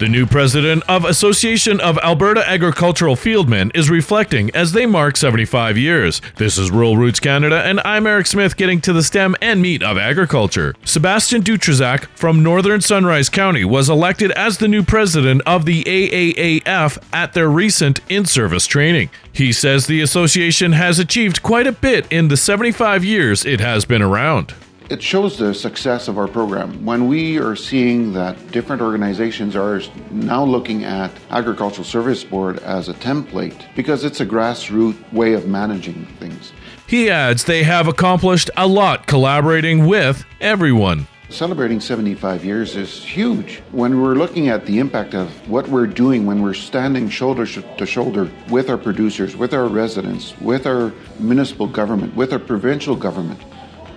The new president of Association of Alberta Agricultural Fieldmen is reflecting as they mark 75 years. This is Rural Roots Canada, and I'm Eric Smith getting to the stem and meat of agriculture. Sebastian Dutrisac from Northern Sunrise County was elected as the new president of the AAAF at their recent in service training. He says the association has achieved quite a bit in the 75 years it has been around it shows the success of our program. When we are seeing that different organizations are now looking at agricultural service board as a template because it's a grassroots way of managing things. He adds they have accomplished a lot collaborating with everyone. Celebrating 75 years is huge. When we're looking at the impact of what we're doing when we're standing shoulder to shoulder with our producers, with our residents, with our municipal government, with our provincial government,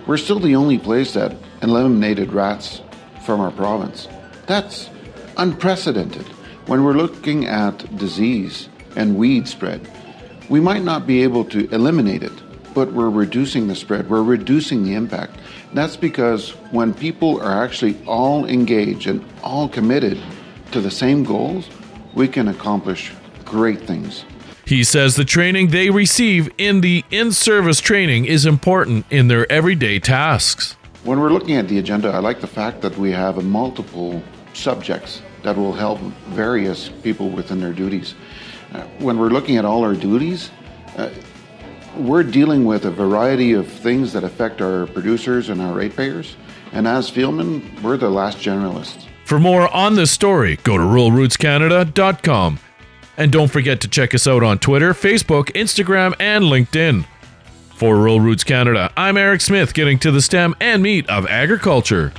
we're still the only place that eliminated rats from our province. That's unprecedented. When we're looking at disease and weed spread, we might not be able to eliminate it, but we're reducing the spread, we're reducing the impact. That's because when people are actually all engaged and all committed to the same goals, we can accomplish great things. He says the training they receive in the in service training is important in their everyday tasks. When we're looking at the agenda, I like the fact that we have multiple subjects that will help various people within their duties. Uh, when we're looking at all our duties, uh, we're dealing with a variety of things that affect our producers and our ratepayers. And as fieldmen, we're the last generalists. For more on this story, go to ruralrootscanada.com. And don't forget to check us out on Twitter, Facebook, Instagram, and LinkedIn. For Rural Roots Canada, I'm Eric Smith, getting to the stem and meat of agriculture.